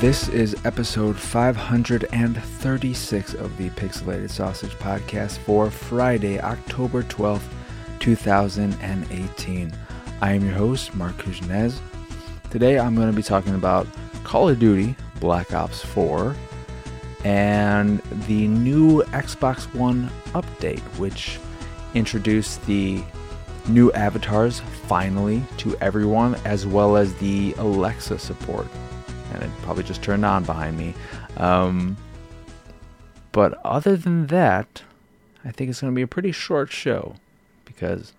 This is episode 536 of the Pixelated Sausage Podcast for Friday, October 12th, 2018. I am your host, Marc Kuznez. Today I'm going to be talking about Call of Duty Black Ops 4 and the new Xbox One update, which introduced the new avatars finally to everyone, as well as the Alexa support. And it probably just turned on behind me. Um, but other than that, I think it's going to be a pretty short show because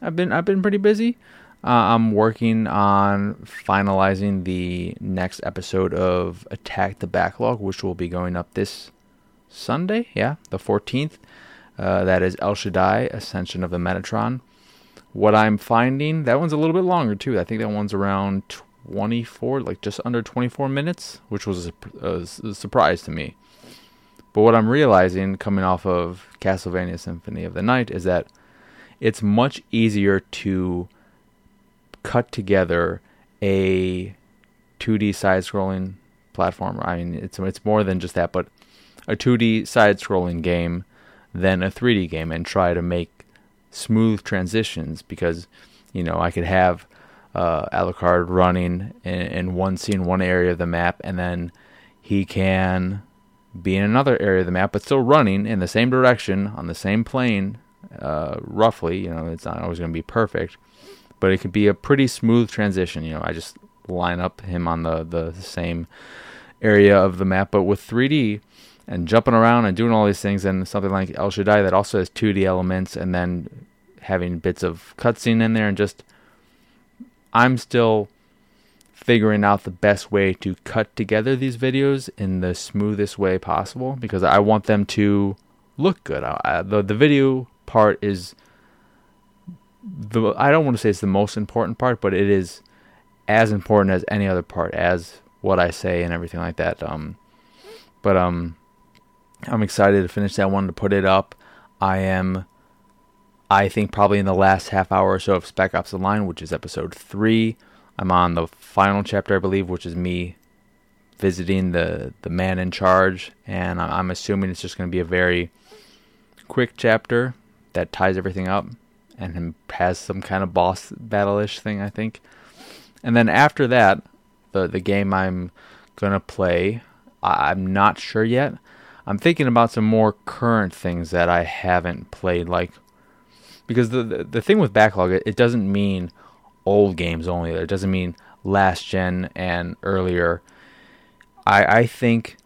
I've been I've been pretty busy. Uh, I'm working on finalizing the next episode of Attack the Backlog, which will be going up this Sunday. Yeah, the 14th. Uh, that is El Shaddai Ascension of the Metatron. What I'm finding, that one's a little bit longer too. I think that one's around 24, like just under 24 minutes, which was a, a, a surprise to me. But what I'm realizing coming off of Castlevania Symphony of the Night is that it's much easier to cut together a 2D side-scrolling platformer. I mean, it's it's more than just that, but a 2D side-scrolling game than a 3D game, and try to make smooth transitions because you know I could have uh, Alucard running in, in one scene, one area of the map, and then he can be in another area of the map, but still running in the same direction on the same plane, uh, roughly. You know, it's not always going to be perfect, but it could be a pretty smooth transition. You know, I just line up him on the, the same area of the map, but with 3D and jumping around and doing all these things, and something like El Shaddai that also has 2D elements, and then having bits of cutscene in there, and just I'm still figuring out the best way to cut together these videos in the smoothest way possible because I want them to look good. I, the the video part is the I don't want to say it's the most important part, but it is as important as any other part, as what I say and everything like that. Um, but um, I'm excited to finish that one to put it up. I am, I think probably in the last half hour or so of Spec Ops: The Line, which is episode three. I'm on the final chapter, I believe, which is me visiting the the man in charge, and I'm assuming it's just going to be a very quick chapter that ties everything up and has some kind of boss battle-ish thing, I think. And then after that, the the game I'm gonna play, I'm not sure yet. I'm thinking about some more current things that I haven't played, like because the the, the thing with backlog, it, it doesn't mean old games only. It doesn't mean last gen and earlier. I I think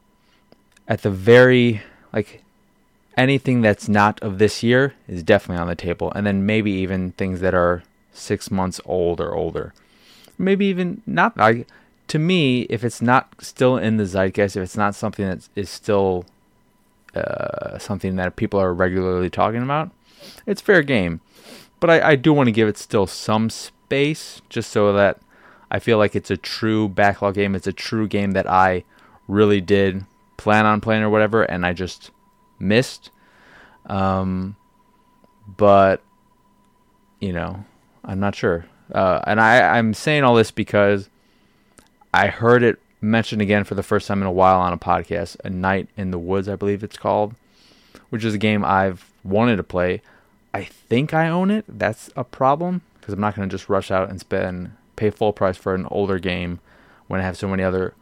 at the very like anything that's not of this year is definitely on the table, and then maybe even things that are six months old or older. Maybe even not. I to me, if it's not still in the zeitgeist, if it's not something that is still uh, something that people are regularly talking about, it's fair game. But I, I do want to give it still some space, just so that I feel like it's a true backlog game. It's a true game that I really did plan on playing or whatever, and I just missed. Um, but you know, I'm not sure. Uh, and I, I'm saying all this because I heard it mentioned again for the first time in a while on a podcast, A Night in the Woods, I believe it's called, which is a game I've wanted to play. I think I own it. That's a problem because I'm not going to just rush out and spend pay full price for an older game when I have so many other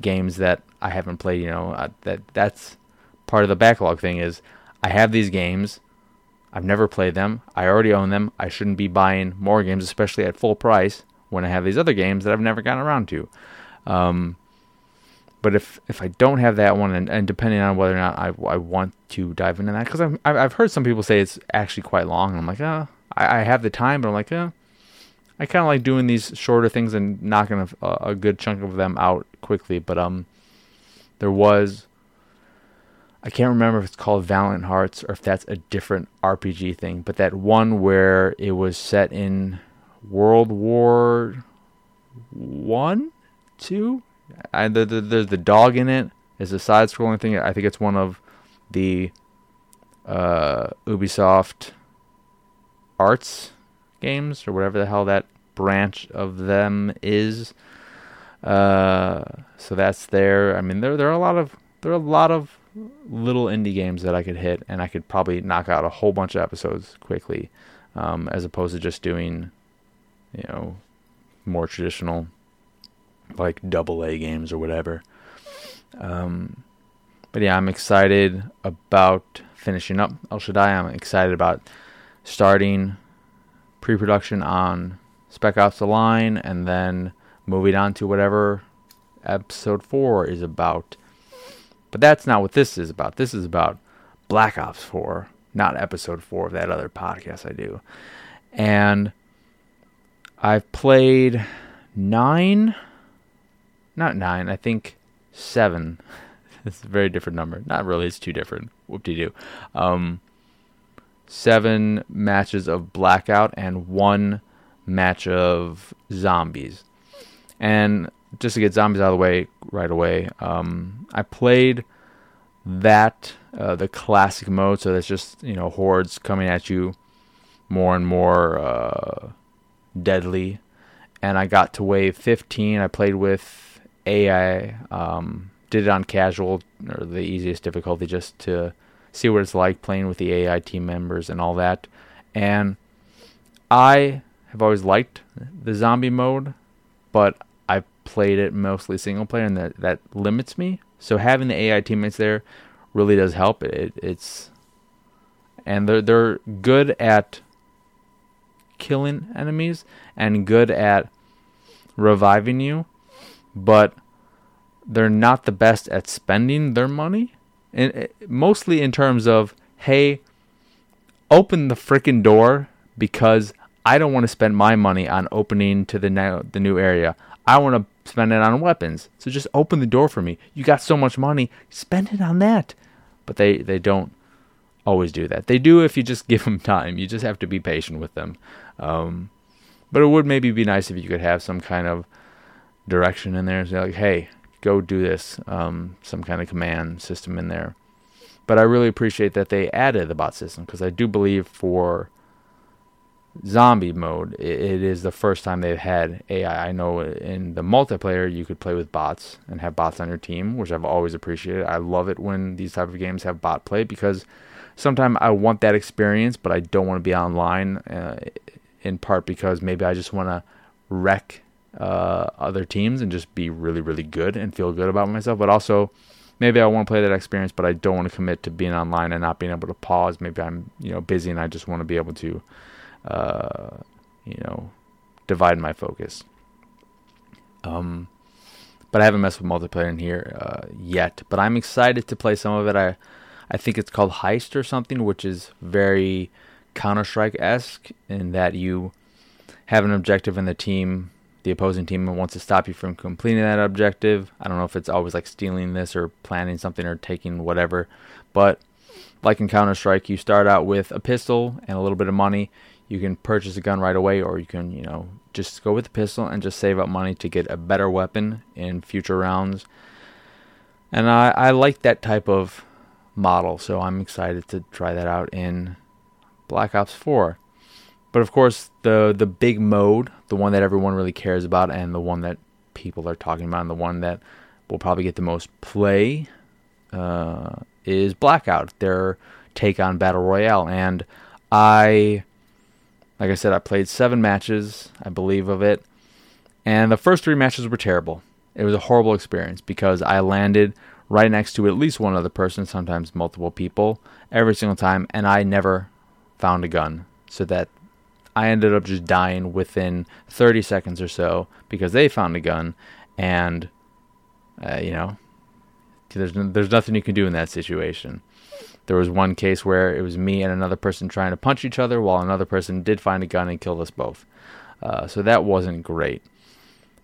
games that I haven't played. You know, uh, that that's part of the backlog thing is I have these games. I've never played them. I already own them. I shouldn't be buying more games, especially at full price, when I have these other games that I've never gotten around to. Um, but if if I don't have that one, and, and depending on whether or not I, I want to dive into that, because I've I've heard some people say it's actually quite long, and I'm like, oh, I, I have the time, but I'm like, oh, I kind of like doing these shorter things and knocking a, a good chunk of them out quickly. But um, there was I can't remember if it's called Valiant Hearts or if that's a different RPG thing, but that one where it was set in World War One, two. I the, the, there's the dog in it. It's a side-scrolling thing. I think it's one of the uh, Ubisoft Arts games or whatever the hell that branch of them is. Uh, so that's there. I mean, there there are a lot of there are a lot of little indie games that I could hit, and I could probably knock out a whole bunch of episodes quickly, um, as opposed to just doing, you know, more traditional, like double A games or whatever. Um, but yeah, I'm excited about finishing up El Shaddai. I'm excited about starting pre-production on Spec Ops: The Line, and then moving on to whatever episode four is about. But that's not what this is about. This is about Black Ops 4, not episode 4 of that other podcast I do. And I've played nine, not nine, I think seven. it's a very different number. Not really, it's too different. Whoop de doo. Um, seven matches of Blackout and one match of Zombies. And just to get zombies out of the way right away, um, I played that uh, the classic mode, so that's just you know hordes coming at you more and more uh, deadly. And I got to wave 15. I played with AI. Um, did it on casual or the easiest difficulty just to see what it's like playing with the AI team members and all that. And I have always liked the zombie mode, but I played it mostly single player, and that that limits me. So having the AI teammates there really does help. It, it's and they're they're good at killing enemies and good at reviving you, but they're not the best at spending their money. And mostly in terms of, hey, open the freaking door because I don't want to spend my money on opening to the new, the new area. I want to spend it on weapons. So just open the door for me. You got so much money, spend it on that. But they, they don't always do that. They do if you just give them time. You just have to be patient with them. Um, but it would maybe be nice if you could have some kind of direction in there. So like, hey, go do this. Um, some kind of command system in there. But I really appreciate that they added the bot system because I do believe for zombie mode, it, it is the first time they've had AI. I know in the multiplayer you could play with bots and have bots on your team, which I've always appreciated. I love it when these type of games have bot play because sometimes I want that experience, but I don't want to be online. Uh, in part because maybe I just want to wreck uh, other teams and just be really, really good and feel good about myself. But also, maybe I want to play that experience, but I don't want to commit to being online and not being able to pause. Maybe I'm you know busy and I just want to be able to uh, you know, divide my focus. Um, but I haven't messed with multiplayer in here uh, yet. But I'm excited to play some of it. I, I think it's called Heist or something, which is very Counter Strike esque in that you have an objective in the team, the opposing team wants to stop you from completing that objective. I don't know if it's always like stealing this or planning something or taking whatever, but like in Counter Strike, you start out with a pistol and a little bit of money you can purchase a gun right away, or you can, you know, just go with the pistol and just save up money to get a better weapon in future rounds. And I, I like that type of model, so I'm excited to try that out in Black Ops 4. But of course, the the big mode, the one that everyone really cares about, and the one that people are talking about, and the one that will probably get the most play, uh, is Blackout, their take on Battle Royale. And I like I said, I played seven matches, I believe, of it. And the first three matches were terrible. It was a horrible experience because I landed right next to at least one other person, sometimes multiple people, every single time, and I never found a gun. So that I ended up just dying within 30 seconds or so because they found a gun, and, uh, you know, there's, there's nothing you can do in that situation. There was one case where it was me and another person trying to punch each other while another person did find a gun and killed us both. Uh, so that wasn't great.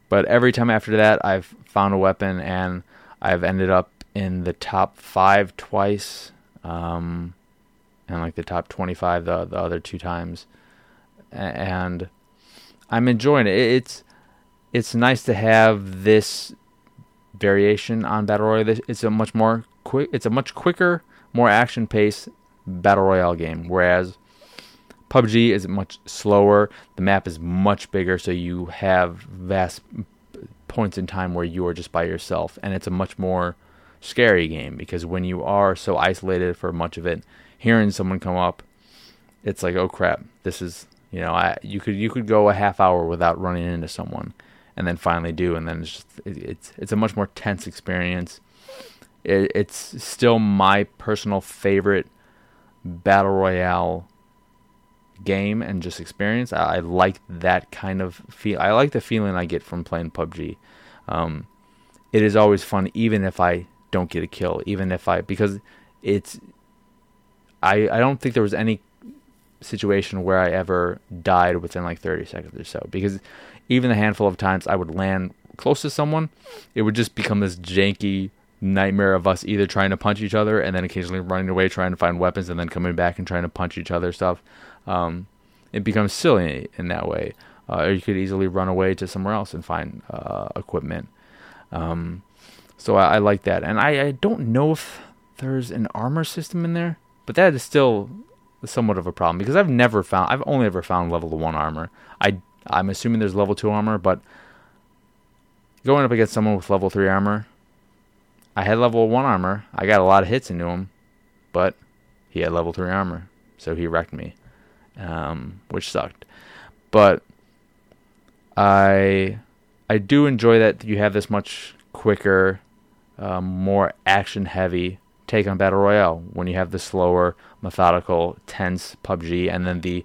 But every time after that, I've found a weapon and I've ended up in the top five twice, um, and like the top 25 the, the other two times. And I'm enjoying it. It's it's nice to have this variation on battle royale. It's a much more quick. It's a much quicker more action paced battle royale game. Whereas PUBG is much slower. The map is much bigger, so you have vast points in time where you are just by yourself, and it's a much more scary game because when you are so isolated for much of it, hearing someone come up, it's like, oh crap, this is you know, I you could you could go a half hour without running into someone, and then finally do, and then it's just it, it's it's a much more tense experience. It, it's still my personal favorite battle royale game and just experience. I, I, like that kind of feel. I like the feeling I get from playing PUBG. Um, it is always fun, even if I don't get a kill, even if I because it's. I I don't think there was any situation where I ever died within like 30 seconds or so because even the handful of times I would land close to someone, it would just become this janky nightmare of us either trying to punch each other and then occasionally running away trying to find weapons and then coming back and trying to punch each other stuff. Um, it becomes silly in that way. Uh, or you could easily run away to somewhere else and find uh, equipment. Um, so I, I, like that, and I, I don't know if there's an armor system in there, but that is still somewhat of a problem because I've never found I've only ever found level one armor. I I'm assuming there's level two armor, but going up against someone with level three armor, I had level one armor. I got a lot of hits into him, but he had level three armor, so he wrecked me, um, which sucked. But I I do enjoy that you have this much quicker, um, more action heavy take on battle royale when you have the slower, methodical, tense PUBG, and then the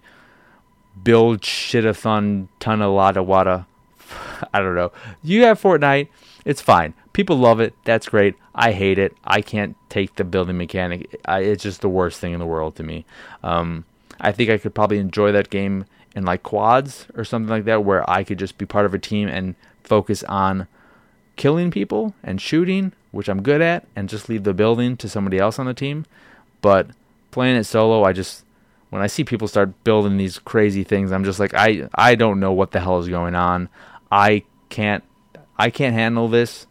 build shitathon ton of lada wada. I don't know. You have Fortnite, it's fine. People love it. That's great. I hate it. I can't take the building mechanic. I, it's just the worst thing in the world to me. Um, I think I could probably enjoy that game in like quads or something like that, where I could just be part of a team and focus on killing people and shooting which I'm good at, and just leave the building to somebody else on the team. But playing it solo, I just when I see people start building these crazy things, I'm just like I I don't know what the hell is going on. I can't I can't handle this.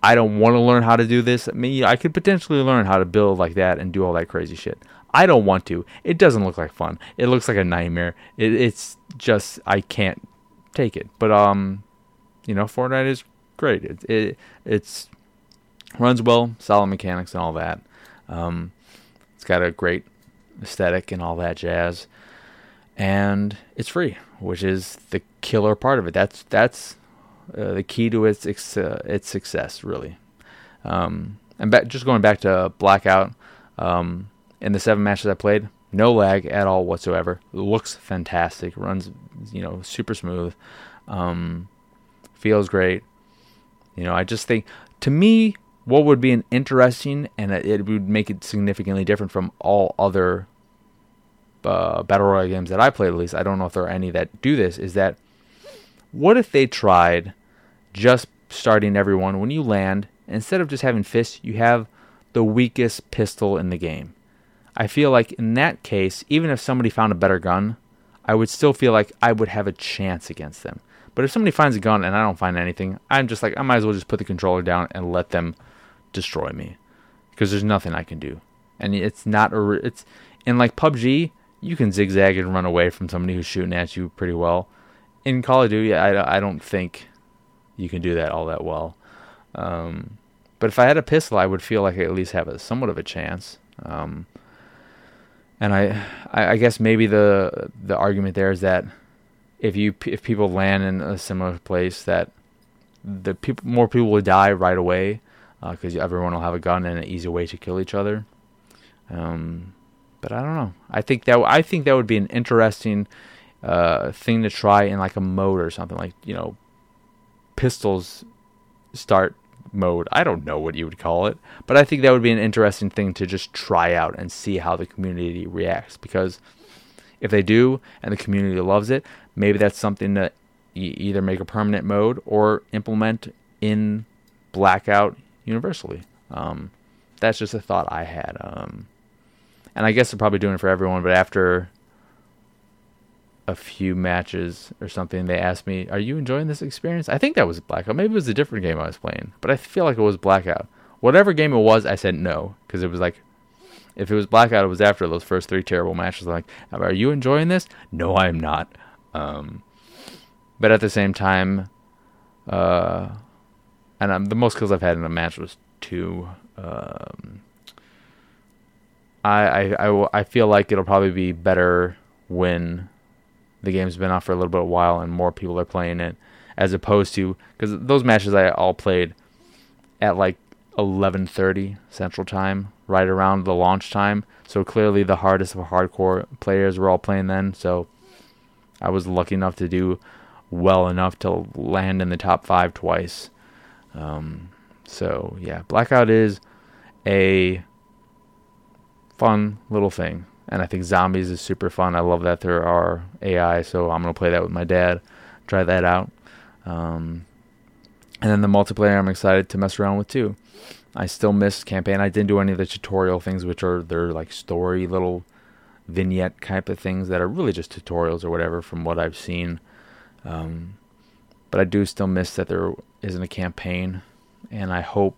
I don't want to learn how to do this. I mean, I could potentially learn how to build like that and do all that crazy shit. I don't want to. It doesn't look like fun. It looks like a nightmare. It, it's just I can't take it. But um, you know, Fortnite is great. It, it it's runs well, solid mechanics and all that. Um, it's got a great aesthetic and all that jazz, and it's free, which is the killer part of it. That's that's uh, the key to its uh, its success, really. Um, and ba- just going back to Blackout, um, in the seven matches I played, no lag at all whatsoever. It looks fantastic, runs you know super smooth, um, feels great. You know, I just think to me what would be an interesting and it would make it significantly different from all other uh, battle royale games that I played. At least I don't know if there are any that do this. Is that what if they tried just starting everyone when you land instead of just having fists, you have the weakest pistol in the game. I feel like in that case, even if somebody found a better gun, I would still feel like I would have a chance against them. But if somebody finds a gun and I don't find anything, I'm just like I might as well just put the controller down and let them destroy me because there's nothing I can do. And it's not a it's in like PUBG, you can zigzag and run away from somebody who's shooting at you pretty well. In Call of Duty, I, I don't think you can do that all that well. Um, but if I had a pistol, I would feel like I at least have a somewhat of a chance. Um, and I, I guess maybe the the argument there is that if you if people land in a similar place, that the people more people will die right away because uh, everyone will have a gun and an easy way to kill each other. Um, but I don't know. I think that I think that would be an interesting uh, thing to try in like a mode or something like you know, pistols start mode. I don't know what you would call it, but I think that would be an interesting thing to just try out and see how the community reacts. Because if they do and the community loves it, maybe that's something that you either make a permanent mode or implement in Blackout universally. Um, that's just a thought I had. Um, and I guess they're probably doing it for everyone, but after a few matches or something, they asked me, Are you enjoying this experience? I think that was Blackout. Maybe it was a different game I was playing, but I feel like it was Blackout. Whatever game it was, I said no, because it was like, if it was Blackout, it was after those first three terrible matches. I'm like, Are you enjoying this? No, I am not. Um, but at the same time, uh, and um, the most kills I've had in a match was two. Um, I, I, I, I feel like it'll probably be better when the game's been off for a little bit of while and more people are playing it, as opposed to because those matches I all played at like 11:30 Central Time, right around the launch time. So clearly the hardest of hardcore players were all playing then. So I was lucky enough to do well enough to land in the top five twice. Um, so yeah, Blackout is a fun little thing. And I think zombies is super fun. I love that there are AI, so I'm gonna play that with my dad, try that out. Um, and then the multiplayer, I'm excited to mess around with too. I still miss campaign. I didn't do any of the tutorial things, which are their like story little vignette type of things that are really just tutorials or whatever from what I've seen. Um, but I do still miss that there isn't a campaign, and I hope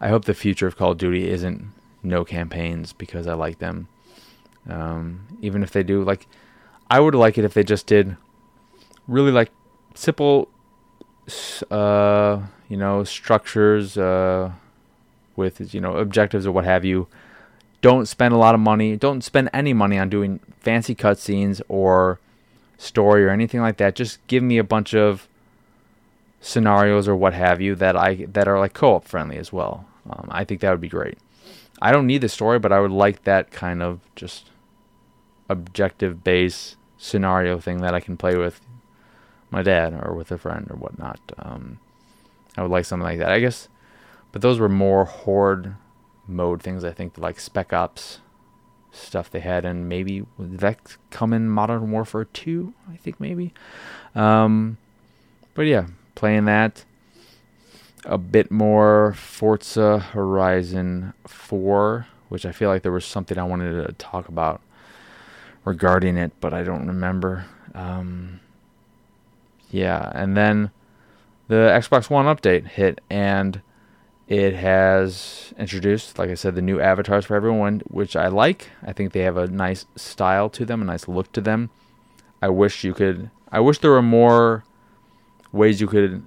I hope the future of Call of Duty isn't no campaigns because I like them. Um, even if they do, like, I would like it if they just did really like simple, uh, you know, structures uh, with you know objectives or what have you. Don't spend a lot of money. Don't spend any money on doing fancy cutscenes or story or anything like that. Just give me a bunch of scenarios or what have you that I that are like co-op friendly as well. Um, I think that would be great. I don't need the story, but I would like that kind of just objective base scenario thing that I can play with my dad or with a friend or whatnot. Um, I would like something like that, I guess. But those were more horde mode things. I think like Spec Ops stuff they had, and maybe that come in Modern Warfare 2? I think maybe. Um, but yeah, playing that a bit more Forza Horizon 4, which I feel like there was something I wanted to talk about regarding it, but I don't remember. Um, yeah, and then the Xbox One update hit, and it has introduced, like I said, the new avatars for everyone, which I like. I think they have a nice style to them, a nice look to them. I wish you could. I wish there were more ways you could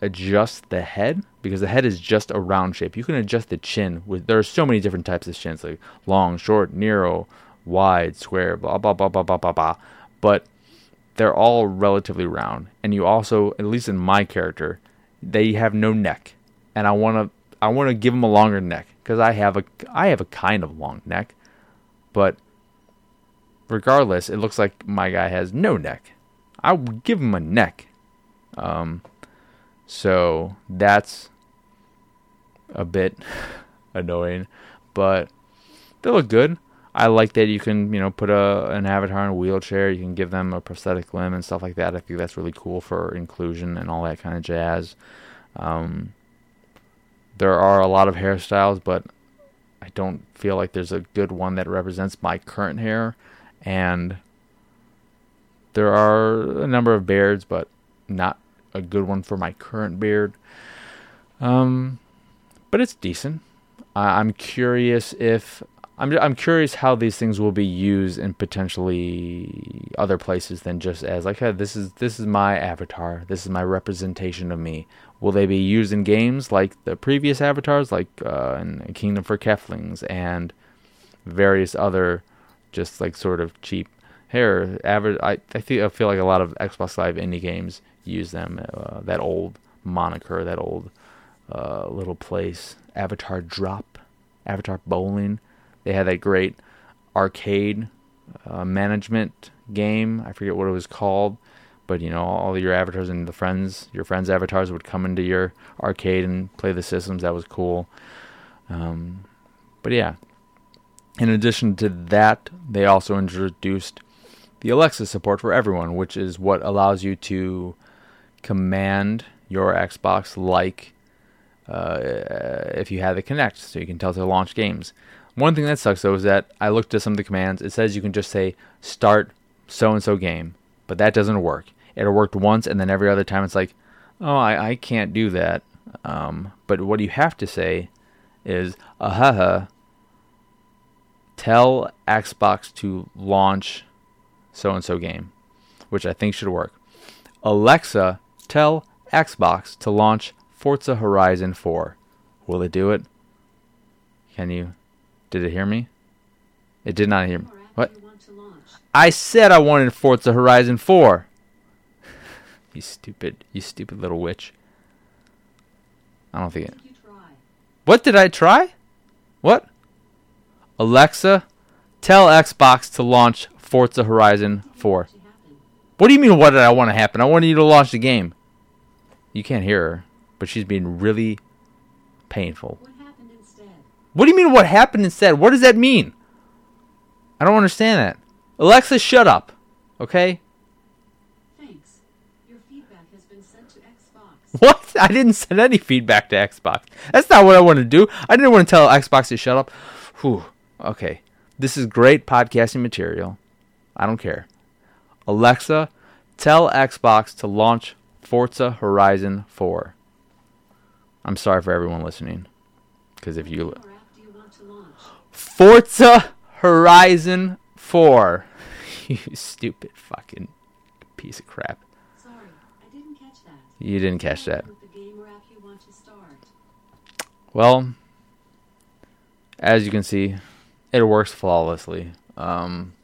adjust the head because the head is just a round shape. You can adjust the chin with there are so many different types of chins like long, short, narrow, wide, square, blah blah blah blah blah blah blah. But they're all relatively round. And you also, at least in my character, they have no neck. And I want to I want to give him a longer neck because I have a I have a kind of long neck. But regardless, it looks like my guy has no neck. I would give him a neck. Um, so that's a bit annoying, but they look good. I like that you can, you know, put a an avatar in a wheelchair. You can give them a prosthetic limb and stuff like that. I think that's really cool for inclusion and all that kind of jazz. Um, there are a lot of hairstyles, but I don't feel like there's a good one that represents my current hair. And there are a number of beards, but not a good one for my current beard. Um, but it's decent. I'm curious if I'm I'm curious how these things will be used in potentially other places than just as like hey, this is this is my avatar, this is my representation of me. Will they be used in games like the previous avatars, like uh, in Kingdom for Keflings and various other just like sort of cheap hair? Aver- I I feel I feel like a lot of Xbox Live indie games use them. Uh, that old moniker, that old uh, little place, Avatar Drop, Avatar Bowling. They had that great arcade uh, management game. I forget what it was called, but you know, all your avatars and the friends, your friends' avatars would come into your arcade and play the systems. That was cool. Um, but yeah, in addition to that, they also introduced the Alexa support for everyone, which is what allows you to command your Xbox like uh, if you have the Kinect, so you can tell to launch games. One thing that sucks though is that I looked at some of the commands. It says you can just say start so and so game, but that doesn't work. It worked once, and then every other time it's like, oh, I, I can't do that. Um, but what you have to say is, ahaha, tell Xbox to launch so and so game, which I think should work. Alexa, tell Xbox to launch Forza Horizon 4. Will it do it? Can you? Did it hear me? It did not hear me. What? I said I wanted Forza Horizon 4. You stupid, you stupid little witch. I don't think it. What did I try? What? Alexa, tell Xbox to launch Forza Horizon 4. What do you mean, what did I want to happen? I wanted you to launch the game. You can't hear her, but she's being really painful. What happened instead? What do you mean, what happened instead? What does that mean? I don't understand that. Alexa, shut up. Okay? Thanks. Your feedback has been sent to Xbox. What? I didn't send any feedback to Xbox. That's not what I want to do. I didn't want to tell Xbox to shut up. Whew. Okay. This is great podcasting material. I don't care. Alexa, tell Xbox to launch Forza Horizon 4. I'm sorry for everyone listening. Because if you. What you want to launch? Forza Horizon 4. you stupid fucking piece of crap. Sorry, I didn't catch that. You didn't catch that. With the game or app you want to start. Well, as you can see, it works flawlessly. Um,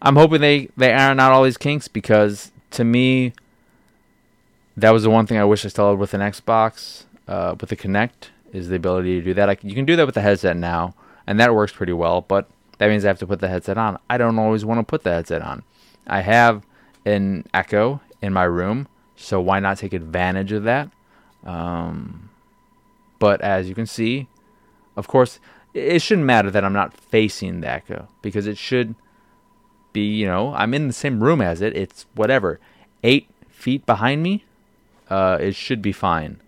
I'm hoping they they iron out all these kinks because to me, that was the one thing I wish I still had with an Xbox, uh, with the Kinect, is the ability to do that. I you can do that with the headset now, and that works pretty well. But that means I have to put the headset on. I don't always want to put the headset on. I have an Echo in my room, so why not take advantage of that? Um, but as you can see, of course, it shouldn't matter that I'm not facing the echo because it should be, you know, I'm in the same room as it. It's whatever, eight feet behind me. Uh, it should be fine.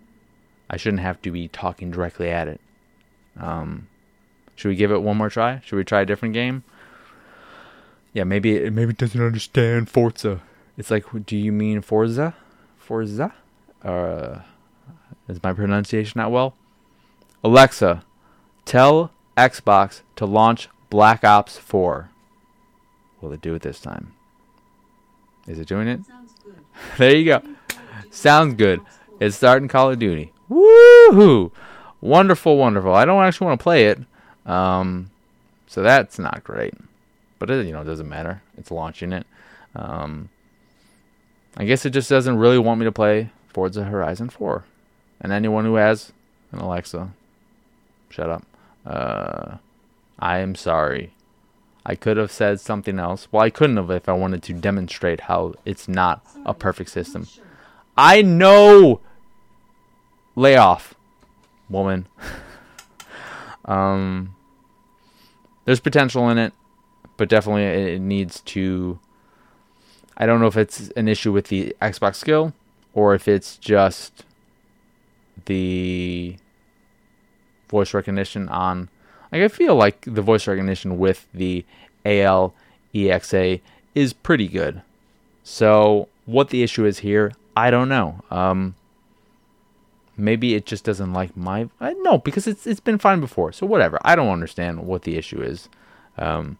I shouldn't have to be talking directly at it. Um, should we give it one more try? Should we try a different game? Yeah, maybe it maybe it doesn't understand Forza. It's like, do you mean Forza? Forza? Uh, is my pronunciation not well? Alexa, tell Xbox to launch Black Ops 4. Will it do it this time? Is it doing it? Sounds good. There you go. Looking forward to Sounds good. It's starting Call of Duty. Woohoo! Wonderful, wonderful. I don't actually want to play it, um, so that's not great. But it, you know, it doesn't matter. It's launching it. Um, I guess it just doesn't really want me to play Forza Horizon 4. And anyone who has an Alexa, shut up. Uh, I am sorry. I could have said something else. Well, I couldn't have if I wanted to demonstrate how it's not a perfect system. I know. Lay off, woman. um, there's potential in it, but definitely it it needs to. I don't know if it's an issue with the Xbox skill or if it's just the voice recognition on. Like I feel like the voice recognition with the ALEXA is pretty good. So what the issue is here, I don't know. Um, maybe it just doesn't like my. I, no, because it's it's been fine before. So whatever. I don't understand what the issue is. Um,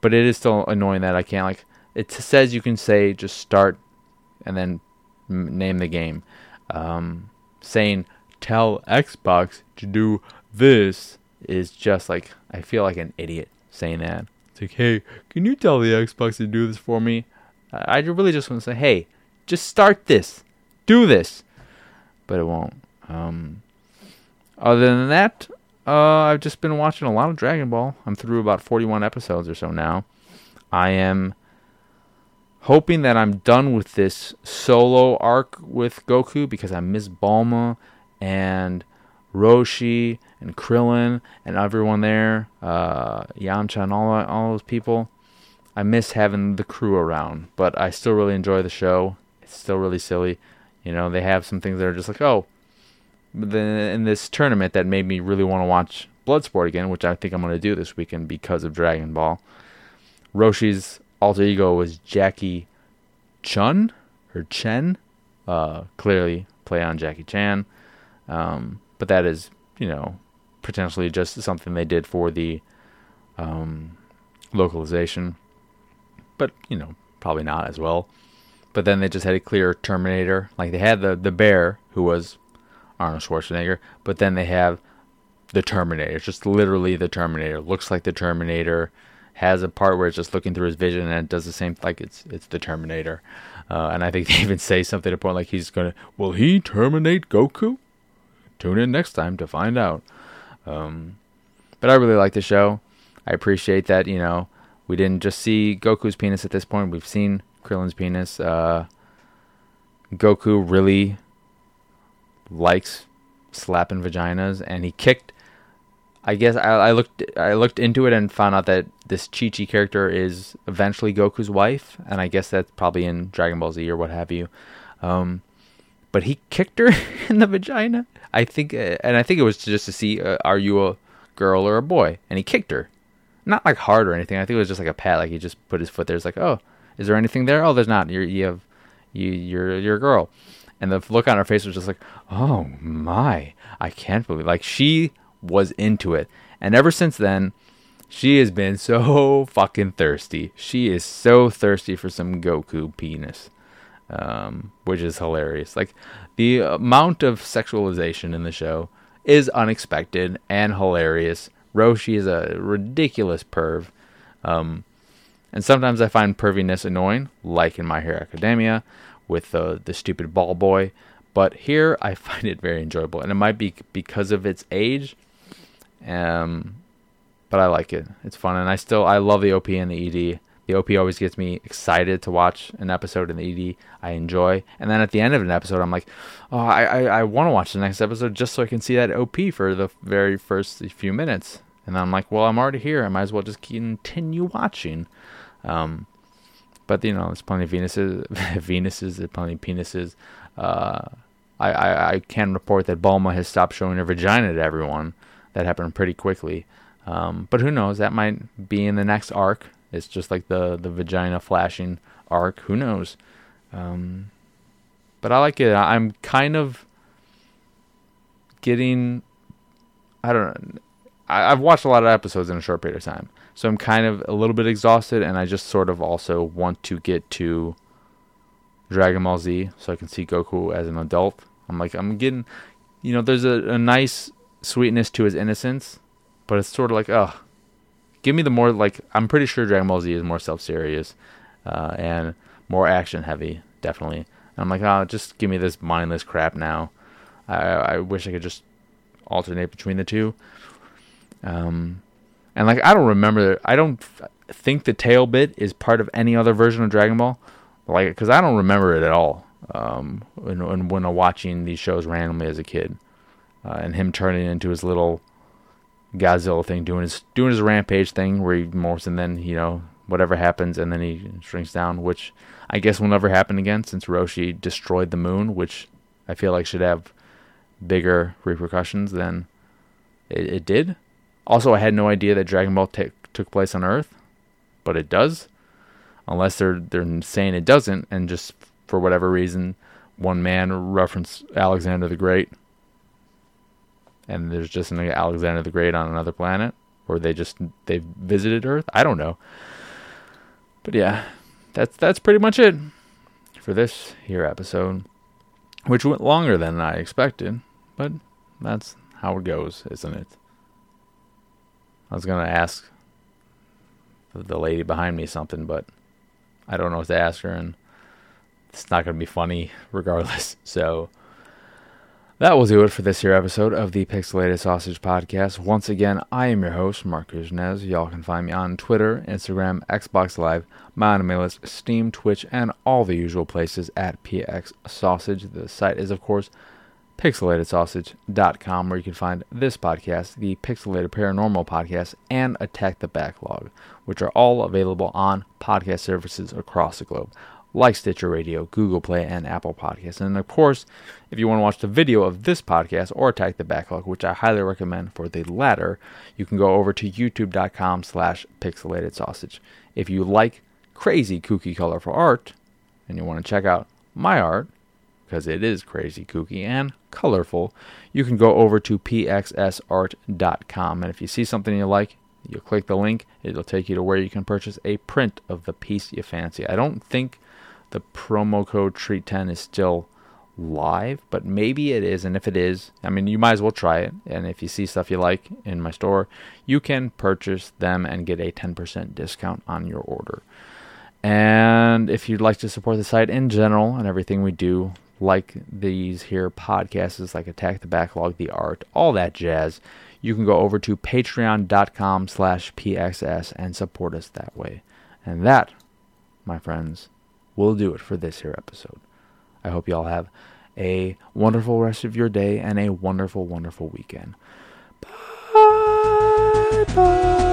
but it is still annoying that I can't like. It says you can say just start, and then name the game. Um, saying tell Xbox to do this is just like I feel like an idiot saying that. It's like, hey, can you tell the Xbox to do this for me? I I really just want to say, hey, just start this, do this, but it won't. Um, other than that, uh, I've just been watching a lot of Dragon Ball. I'm through about 41 episodes or so now. I am hoping that I'm done with this solo arc with Goku because I miss Bulma and Roshi and Krillin and everyone there, uh, Yamcha and all all those people. I miss having the crew around, but I still really enjoy the show. It's still really silly. You know, they have some things that are just like, oh, then in this tournament that made me really want to watch Bloodsport again, which I think I'm going to do this weekend because of Dragon Ball. Roshi's alter ego was Jackie Chun or Chen, uh, clearly play on Jackie Chan. Um, but that is, you know, potentially just something they did for the um, localization. But, you know, probably not as well. but then they just had a clear Terminator. Like they had the the bear who was Arnold Schwarzenegger, but then they have the Terminator. It's just literally the Terminator. Looks like the Terminator. Has a part where it's just looking through his vision and it does the same. Like it's it's the Terminator. Uh, and I think they even say something to point like he's gonna. Will he terminate Goku? Tune in next time to find out. Um, but I really like the show. I appreciate that. You know, we didn't just see Goku's penis at this point. We've seen Krillin's penis. Uh, Goku really likes slapping vaginas, and he kicked. I guess I, I looked I looked into it and found out that this Chi Chi character is eventually Goku's wife, and I guess that's probably in Dragon Ball Z or what have you. Um, but he kicked her in the vagina. I think, uh, and I think it was just to see, uh, are you a girl or a boy? And he kicked her, not like hard or anything. I think it was just like a pat. Like he just put his foot there. It's like, oh, is there anything there? Oh, there's not. You're you have you you're you're a girl. And the look on her face was just like, oh my, I can't believe. Like she was into it, and ever since then, she has been so fucking thirsty. She is so thirsty for some Goku penis, um, which is hilarious. Like the amount of sexualization in the show is unexpected and hilarious. Roshi is a ridiculous perv. Um, and sometimes I find perviness annoying, like in My Hero Academia with the the stupid ball boy. But here I find it very enjoyable, and it might be because of its age. Um, but I like it. It's fun, and I still I love the OP and the ED. The OP always gets me excited to watch an episode, and the ED I enjoy. And then at the end of an episode, I'm like, oh, I I, I want to watch the next episode just so I can see that OP for the very first few minutes. And I'm like, well, I'm already here. I might as well just continue watching. Um, but you know, there's plenty of Venuses, Venuses, there's plenty of penises. Uh, I, I, I can report that Bulma has stopped showing her vagina to everyone. That happened pretty quickly. Um, but who knows? That might be in the next arc. It's just like the the vagina flashing arc. Who knows? Um, but I like it. I'm kind of getting. I don't know. I, I've watched a lot of episodes in a short period of time, so I'm kind of a little bit exhausted, and I just sort of also want to get to Dragon Ball Z so I can see Goku as an adult. I'm like, I'm getting, you know, there's a, a nice sweetness to his innocence, but it's sort of like, oh, give me the more, like, I'm pretty sure Dragon Ball Z is more self serious uh, and more action heavy, definitely. And I'm like, oh, just give me this mindless crap now. I, I wish I could just alternate between the two. Um, and like I don't remember, I don't think the tail bit is part of any other version of Dragon Ball, like because I don't remember it at all. Um, when, when, when watching these shows randomly as a kid, uh, and him turning into his little Godzilla thing, doing his doing his rampage thing where he morphs and then you know whatever happens and then he shrinks down, which I guess will never happen again since Roshi destroyed the moon, which I feel like should have bigger repercussions than it, it did. Also, I had no idea that Dragon Ball t- took place on Earth, but it does. Unless they're they're saying it doesn't, and just for whatever reason, one man referenced Alexander the Great, and there's just an Alexander the Great on another planet, or they just they've visited Earth. I don't know. But yeah, that's that's pretty much it for this here episode, which went longer than I expected, but that's how it goes, isn't it? I was gonna ask the lady behind me something, but I don't know what to ask her, and it's not gonna be funny regardless. So that will do it for this here episode of the Pixelated Sausage Podcast. Once again, I am your host, Marc Kuznez. Y'all can find me on Twitter, Instagram, Xbox Live, my anime list, Steam, Twitch, and all the usual places at PX Sausage. The site is, of course, pixelatedsausage.com, where you can find this podcast, the Pixelated Paranormal Podcast, and Attack the Backlog, which are all available on podcast services across the globe, like Stitcher Radio, Google Play, and Apple Podcasts. And of course, if you want to watch the video of this podcast or Attack the Backlog, which I highly recommend for the latter, you can go over to youtube.com slash pixelated sausage. If you like crazy, kooky, colorful art, and you want to check out my art, because it is crazy kooky and colorful, you can go over to pxsart.com. And if you see something you like, you click the link, it'll take you to where you can purchase a print of the piece you fancy. I don't think the promo code treat10 is still live, but maybe it is. And if it is, I mean, you might as well try it. And if you see stuff you like in my store, you can purchase them and get a 10% discount on your order. And if you'd like to support the site in general and everything we do, like these here podcasts, like Attack the Backlog, the art, all that jazz, you can go over to patreon.com slash pxs and support us that way. And that, my friends, will do it for this here episode. I hope you all have a wonderful rest of your day and a wonderful, wonderful weekend. Bye bye.